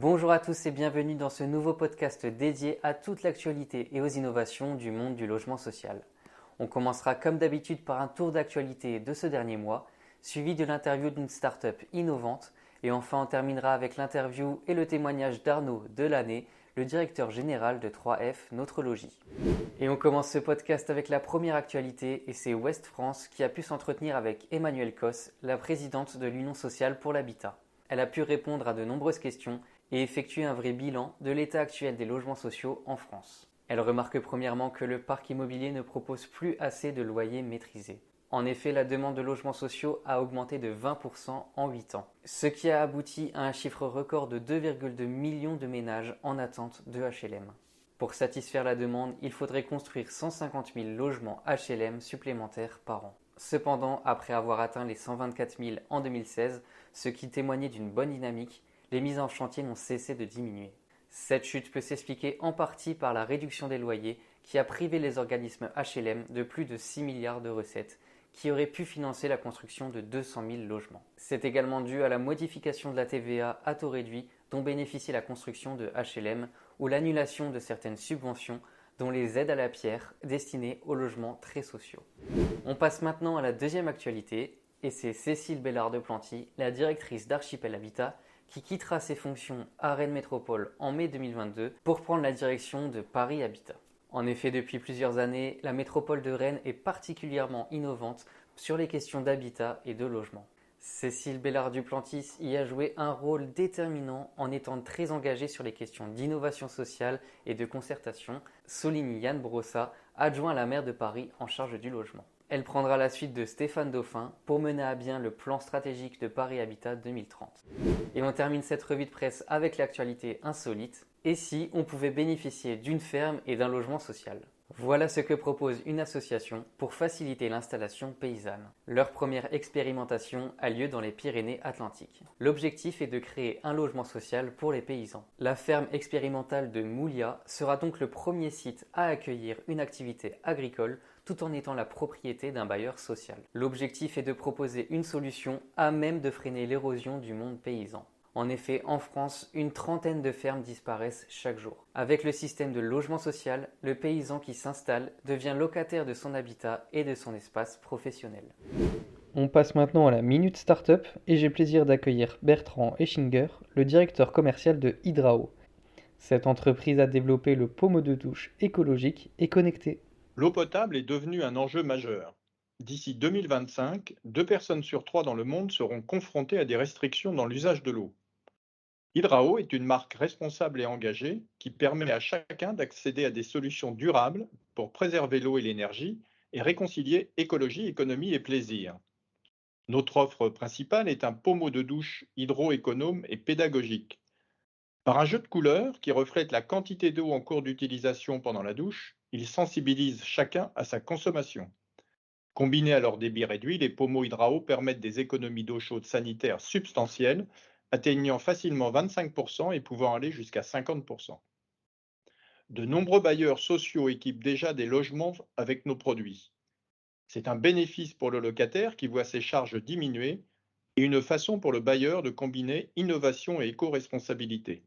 Bonjour à tous et bienvenue dans ce nouveau podcast dédié à toute l'actualité et aux innovations du monde du logement social. On commencera comme d'habitude par un tour d'actualité de ce dernier mois, suivi de l'interview d'une start-up innovante et enfin on terminera avec l'interview et le témoignage d'Arnaud de l'année, le directeur général de 3F Notre Logis. Et on commence ce podcast avec la première actualité et c'est Ouest France qui a pu s'entretenir avec Emmanuelle Cos, la présidente de l'Union sociale pour l'habitat. Elle a pu répondre à de nombreuses questions et effectuer un vrai bilan de l'état actuel des logements sociaux en France. Elle remarque premièrement que le parc immobilier ne propose plus assez de loyers maîtrisés. En effet, la demande de logements sociaux a augmenté de 20% en 8 ans, ce qui a abouti à un chiffre record de 2,2 millions de ménages en attente de HLM. Pour satisfaire la demande, il faudrait construire 150 000 logements HLM supplémentaires par an. Cependant, après avoir atteint les 124 000 en 2016, ce qui témoignait d'une bonne dynamique, les mises en chantier n'ont cessé de diminuer. Cette chute peut s'expliquer en partie par la réduction des loyers qui a privé les organismes HLM de plus de 6 milliards de recettes qui auraient pu financer la construction de 200 000 logements. C'est également dû à la modification de la TVA à taux réduit dont bénéficie la construction de HLM ou l'annulation de certaines subventions dont les aides à la pierre destinées aux logements très sociaux. On passe maintenant à la deuxième actualité et c'est Cécile Bellard de Planty, la directrice d'Archipel Habitat, qui quittera ses fonctions à Rennes Métropole en mai 2022 pour prendre la direction de Paris Habitat. En effet, depuis plusieurs années, la métropole de Rennes est particulièrement innovante sur les questions d'habitat et de logement. Cécile Bellard-Duplantis y a joué un rôle déterminant en étant très engagée sur les questions d'innovation sociale et de concertation, souligne Yann Brossa, adjoint à la maire de Paris en charge du logement. Elle prendra la suite de Stéphane Dauphin pour mener à bien le plan stratégique de Paris Habitat 2030. Et on termine cette revue de presse avec l'actualité insolite. Et si on pouvait bénéficier d'une ferme et d'un logement social? Voilà ce que propose une association pour faciliter l'installation paysanne. Leur première expérimentation a lieu dans les Pyrénées-Atlantiques. L'objectif est de créer un logement social pour les paysans. La ferme expérimentale de Moulia sera donc le premier site à accueillir une activité agricole tout en étant la propriété d'un bailleur social. L'objectif est de proposer une solution à même de freiner l'érosion du monde paysan. En effet, en France, une trentaine de fermes disparaissent chaque jour. Avec le système de logement social, le paysan qui s'installe devient locataire de son habitat et de son espace professionnel. On passe maintenant à la Minute Startup et j'ai plaisir d'accueillir Bertrand Eschinger, le directeur commercial de Hydrao. Cette entreprise a développé le pommeau de douche écologique et connecté. L'eau potable est devenue un enjeu majeur. D'ici 2025, deux personnes sur trois dans le monde seront confrontées à des restrictions dans l'usage de l'eau. Hydrao est une marque responsable et engagée qui permet à chacun d'accéder à des solutions durables pour préserver l'eau et l'énergie et réconcilier écologie, économie et plaisir. Notre offre principale est un pommeau de douche hydroéconome et pédagogique. Par un jeu de couleurs qui reflète la quantité d'eau en cours d'utilisation pendant la douche, il sensibilise chacun à sa consommation. Combinés à leur débit réduit, les pommeaux hydrao permettent des économies d'eau chaude sanitaire substantielles, atteignant facilement 25% et pouvant aller jusqu'à 50%. De nombreux bailleurs sociaux équipent déjà des logements avec nos produits. C'est un bénéfice pour le locataire qui voit ses charges diminuer et une façon pour le bailleur de combiner innovation et éco-responsabilité.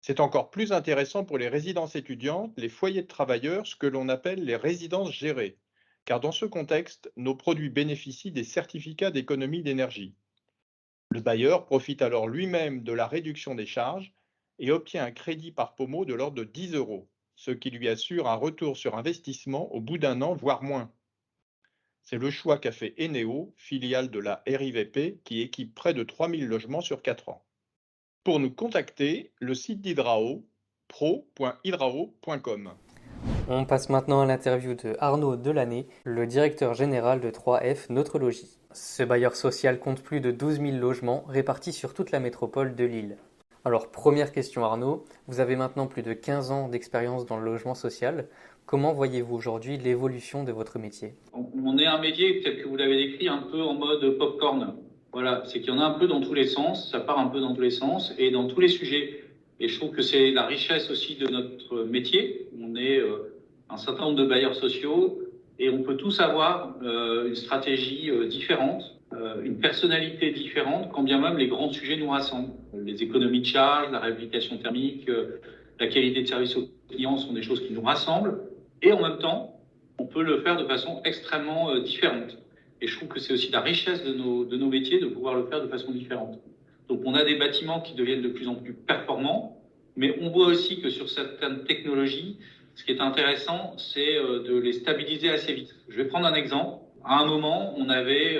C'est encore plus intéressant pour les résidences étudiantes, les foyers de travailleurs, ce que l'on appelle les résidences gérées car dans ce contexte, nos produits bénéficient des certificats d'économie d'énergie. Le bailleur profite alors lui-même de la réduction des charges et obtient un crédit par pommeau de l'ordre de 10 euros, ce qui lui assure un retour sur investissement au bout d'un an, voire moins. C'est le choix qu'a fait Eneo, filiale de la RIVP, qui équipe près de 3000 logements sur 4 ans. Pour nous contacter, le site d'Hydrao, pro.hydrao.com. On passe maintenant à l'interview de Arnaud Delaney, le directeur général de 3F Notre Logis. Ce bailleur social compte plus de 12 000 logements répartis sur toute la métropole de Lille. Alors première question Arnaud, vous avez maintenant plus de 15 ans d'expérience dans le logement social. Comment voyez-vous aujourd'hui l'évolution de votre métier? On est un métier tel que vous l'avez décrit un peu en mode popcorn. Voilà, c'est qu'il y en a un peu dans tous les sens, ça part un peu dans tous les sens et dans tous les sujets. Et je trouve que c'est la richesse aussi de notre métier. On est euh, un certain nombre de bailleurs sociaux et on peut tous avoir euh, une stratégie euh, différente euh, une personnalité différente, quand bien même les grands sujets nous rassemblent. Les économies de charge, la réhabilitation thermique, euh, la qualité de service aux clients sont des choses qui nous rassemblent. Et en même temps, on peut le faire de façon extrêmement euh, différente. Et je trouve que c'est aussi la richesse de nos, métiers de pouvoir le faire de façon différente. Donc on a des bâtiments qui deviennent de plus en plus performants, mais on voit aussi que sur certaines technologies, ce qui est intéressant, c'est de les stabiliser assez vite. Je vais prendre un exemple. À un moment, on avait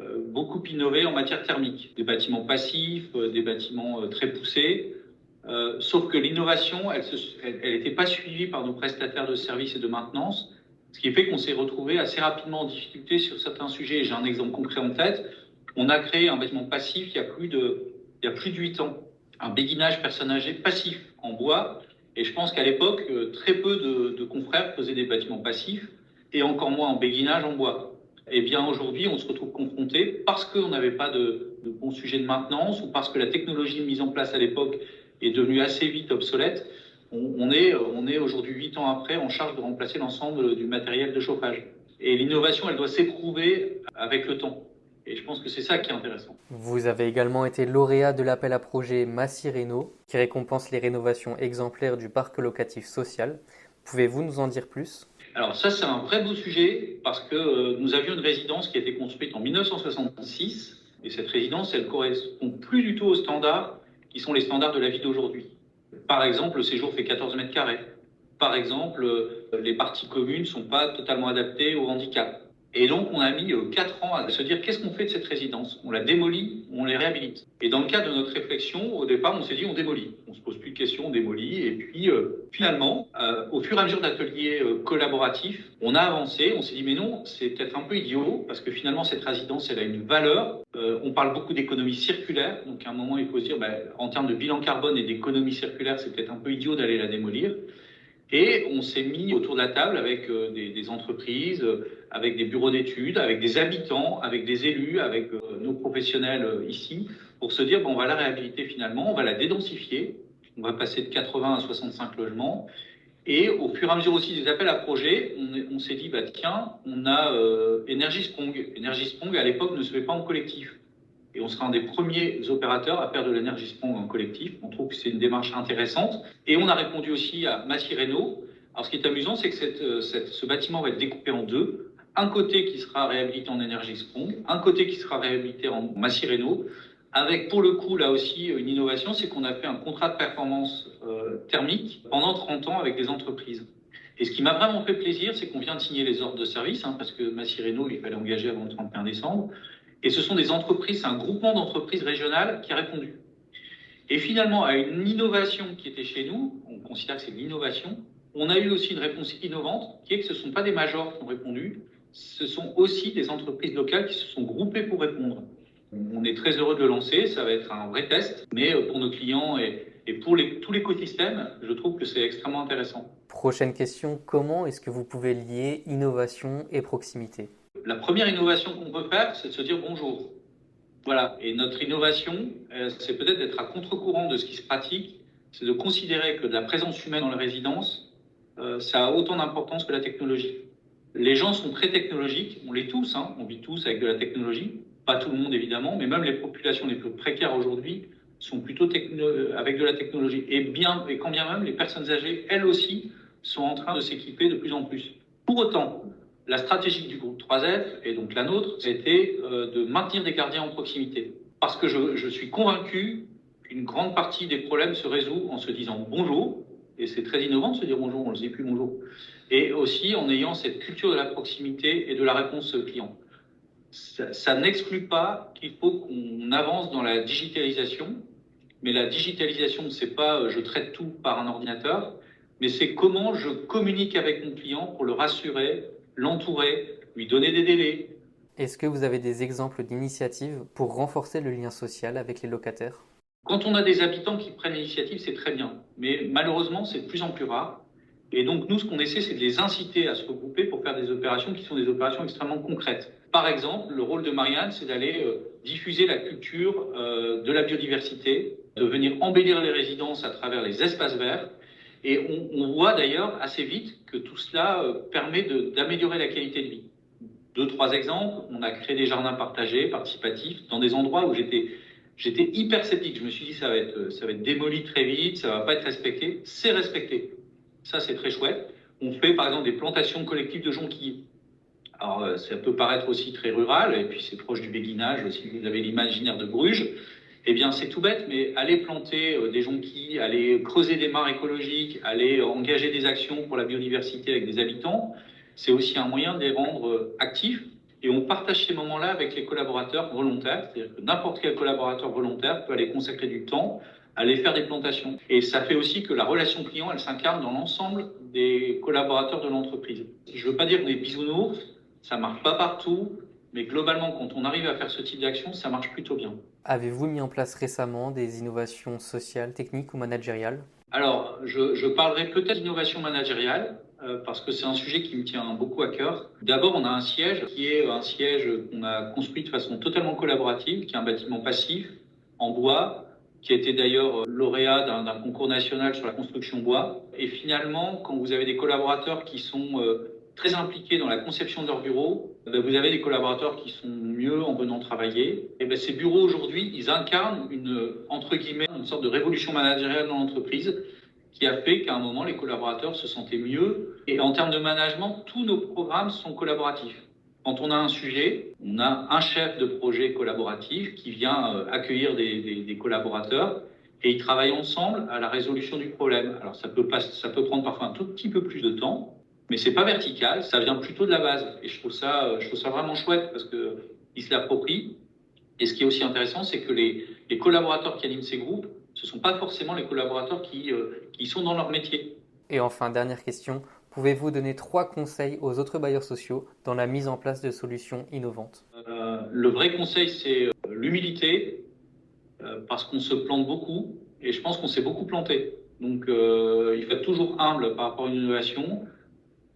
euh, beaucoup innové en matière thermique, des bâtiments passifs, euh, des bâtiments euh, très poussés. sauf que l'innovation, elle n'était pas suivie par nos prestataires de services et de maintenance, ce qui fait qu'on s'est retrouvé assez rapidement en difficulté sur certains sujets. J'ai un exemple concret en tête. On a créé un bâtiment passif il y a plus de, il y a plus de 8 ans, un béguinage personne âgée passif en bois. Et je pense qu'à l'époque, très peu de, de confrères faisaient des bâtiments passifs et encore moins en béguinage en bois eh bien aujourd'hui, on se retrouve confronté parce qu'on n'avait pas de, de bons sujets de maintenance ou parce que la technologie mise en place à l'époque est devenue assez vite obsolète. On, est, on est aujourd'hui, huit ans après, en charge de remplacer l'ensemble du matériel de chauffage. Et l'innovation, elle doit s'éprouver avec le temps. Et je pense que c'est ça qui est intéressant. Vous avez également été lauréat de l'appel à projet Massy Réno, qui récompense les rénovations exemplaires du parc locatif social. Pouvez-vous nous en dire plus? Alors ça, c'est un vrai beau sujet parce que euh, nous avions une résidence qui a été construite en 1966 et cette résidence, elle correspond plus du tout aux standards qui sont les standards de la vie d'aujourd'hui. Par exemple, le séjour fait 14 mètres carrés. Par exemple, euh, les parties communes ne sont pas totalement adaptées au handicap. Et donc, on a mis euh, quatre ans à se dire qu'est-ce qu'on fait de cette résidence? On la démolit on les réhabilite Et dans le cadre de notre réflexion, au départ, on s'est dit on démolit. Démolit. Et puis, euh, finalement, euh, au fur et à mesure d'ateliers collaboratifs, on a avancé. On s'est dit mais non, c'est peut-être un peu idiot parce que finalement, cette résidence, elle a une valeur. on parle beaucoup d'économie circulaire. Donc, à un moment, il faut se dire ben, en termes de bilan carbone et d'économie circulaire, c'est peut-être un peu idiot d'aller la démolir. Et on s'est mis autour de la table avec euh, des, entreprises, euh, avec des bureaux d'études, avec des habitants, avec des élus, avec euh, nos professionnels ici, pour se dire, bon, on va la réhabiliter finalement, on va la dédensifier, on va passer de 80 à 65 logements. Et au fur et à mesure aussi des appels à projets, on, s'est dit, bah, tiens, on a euh, Energy Sprong. Energy Sprong, à l'époque, ne se fait pas en collectif et on sera un des premiers opérateurs à faire de l'énergie sprong en collectif. On trouve que c'est une démarche intéressante. Et on a répondu aussi à Massy Renault. Alors ce qui est amusant, c'est que euh, ce bâtiment va être découpé en deux. Un côté qui sera réhabilité en énergie sprong, un côté qui sera réhabilité en Massy Renault. Avec pour le coup là aussi une innovation, c'est qu'on a fait un contrat de performance euh, thermique pendant 30 ans avec des entreprises. Et ce qui m'a vraiment fait plaisir, c'est qu'on vient de signer les ordres de service, hein, parce que Massy Renault, il fallait engager avant le 31 décembre. Et ce sont des entreprises, c'est un groupement d'entreprises régionales qui a répondu. Et finalement, à une innovation qui était chez nous, on considère que c'est de l'innovation, on a eu aussi une réponse innovante, qui est que ce ne sont pas des majors qui ont répondu, ce sont aussi des entreprises locales qui se sont groupées pour répondre. On est très heureux de le lancer, ça va être un vrai test, mais euh, pour nos clients et, pour tout l'écosystème, je trouve que c'est extrêmement intéressant. Prochaine question, comment est-ce que vous pouvez lier innovation et proximité? La première innovation qu'on peut faire, c'est de se dire bonjour. Voilà. Et notre innovation, euh, c'est peut-être d'être à contre-courant de ce qui se pratique, c'est de considérer que de la présence humaine dans les résidences, euh, ça a autant d'importance que la technologie. Les gens sont très technologiques, on l'est tous, hein, on vit tous avec de la technologie, pas tout le monde évidemment, mais même les populations les plus précaires aujourd'hui sont plutôt avec de la technologie. Et, bien, et quand bien même, les personnes âgées, elles aussi, sont en train de s'équiper de plus en plus. Pour autant, la stratégie du groupe 3F, et donc la nôtre, c'était euh, de maintenir des gardiens en proximité. Parce que je, suis convaincu qu'une grande partie des problèmes se résout en se disant bonjour, et c'est très innovant de se dire bonjour, on ne le dit plus bonjour, et aussi en ayant cette culture de la proximité et de la réponse client. Ça, ça n'exclut pas qu'il faut qu'on avance dans la digitalisation, mais la digitalisation, c'est pas euh, je traite tout par un ordinateur, mais c'est comment je communique avec mon client pour le rassurer, l'entourer, lui donner des délais. Est-ce que vous avez des exemples d'initiatives pour renforcer le lien social avec les locataires? Quand on a des habitants qui prennent l'initiative, c'est très bien. Mais malheureusement, c'est de plus en plus rare. Et donc, nous, ce qu'on essaie, c'est de les inciter à se regrouper pour faire des opérations qui sont des opérations extrêmement concrètes. Par exemple, le rôle de Marianne, c'est d'aller euh, diffuser la culture euh, de la biodiversité, de venir embellir les résidences à travers les espaces verts et on, voit d'ailleurs assez vite que tout cela euh, permet d'améliorer la qualité de vie. deux, trois exemples. On a créé des jardins partagés, participatifs, dans des endroits où j'étais, hyper sceptique. Je me suis dit, ça va être, ça va être démoli très vite, ça va pas être respecté. C'est respecté. Ça, c'est très chouette. On fait, par exemple, des plantations collectives de jonquilles. Alors, euh, ça peut paraître aussi très rural, et puis c'est proche du béguinage aussi. Vous avez l'imaginaire de Bruges. Eh bien, c'est tout bête, mais aller planter euh, des jonquilles, aller creuser des mares écologiques, aller engager des actions pour la biodiversité avec des habitants, c'est aussi un moyen de les rendre euh, actifs. Et on partage ces moments-là avec les collaborateurs volontaires, c'est-à-dire que n'importe quel collaborateur volontaire peut aller consacrer du temps, aller faire des plantations. Et ça fait aussi que la relation client, elle s'incarne dans l'ensemble des collaborateurs de l'entreprise. Je ne veux pas dire des bisounours, ça marche pas partout, mais globalement, quand on arrive à faire ce type d'action, ça marche plutôt bien. Avez-vous mis en place récemment des innovations sociales, techniques ou managériales? Alors, je, je parlerai peut-être d'innovation managériale, euh, parce que c'est un sujet qui me tient beaucoup à cœur. D'abord, on a un siège qui est un siège qu'on a construit de façon totalement collaborative, qui est un bâtiment passif, en bois, qui été d'ailleurs lauréat d'un concours national sur la construction bois. Et finalement, quand vous avez des collaborateurs qui sont euh, très impliqués dans la conception de leur bureau, eh ben, vous avez des collaborateurs qui sont mieux en venant travailler. Et ben, ces bureaux aujourd'hui, ils incarnent une, entre guillemets, une sorte de révolution managériale dans l'entreprise qui a fait qu'à un moment, les collaborateurs se sentaient mieux. Et en termes de management, tous nos programmes sont collaboratifs. Quand on a un sujet, on a un chef de projet collaboratif qui vient euh, accueillir des, collaborateurs et ils travaillent ensemble à la résolution du problème. Alors ça peut, prendre parfois un tout petit peu plus de temps, mais c'est pas vertical, ça vient plutôt de la base. Et je trouve ça, je trouve ça vraiment chouette parce que ils se l'approprient. Et ce qui est aussi intéressant, c'est que les, collaborateurs qui animent ces groupes, ce sont pas forcément les collaborateurs euh, qui sont dans leur métier. Et enfin, dernière question, pouvez-vous donner trois conseils aux autres bailleurs sociaux dans la mise en place de solutions innovantes? Euh, Le vrai conseil, c'est euh, l'humilité, euh, parce qu'on se plante beaucoup, et je pense qu'on s'est beaucoup planté. Donc, il faut être toujours humble par rapport à une innovation.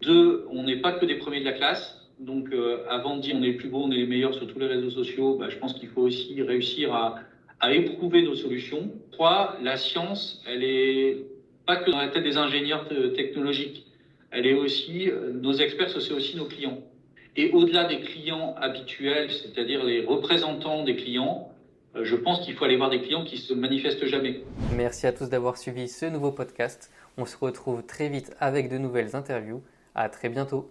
Deux, on n'est pas que des premiers de la classe. Donc, avant de dire on est les plus beaux, on est les meilleurs sur tous les réseaux sociaux, bah, je pense qu'il faut aussi réussir à, à, éprouver nos solutions. Trois, la science, elle est pas que dans la tête des ingénieurs technologiques. Elle est aussi, euh, nos experts, c'est aussi nos clients. Et au-delà des clients habituels, c'est-à-dire les représentants des clients, euh, je pense qu'il faut aller voir des clients qui se manifestent jamais. Merci à tous d'avoir suivi ce nouveau podcast. On se retrouve très vite avec de nouvelles interviews. À très bientôt.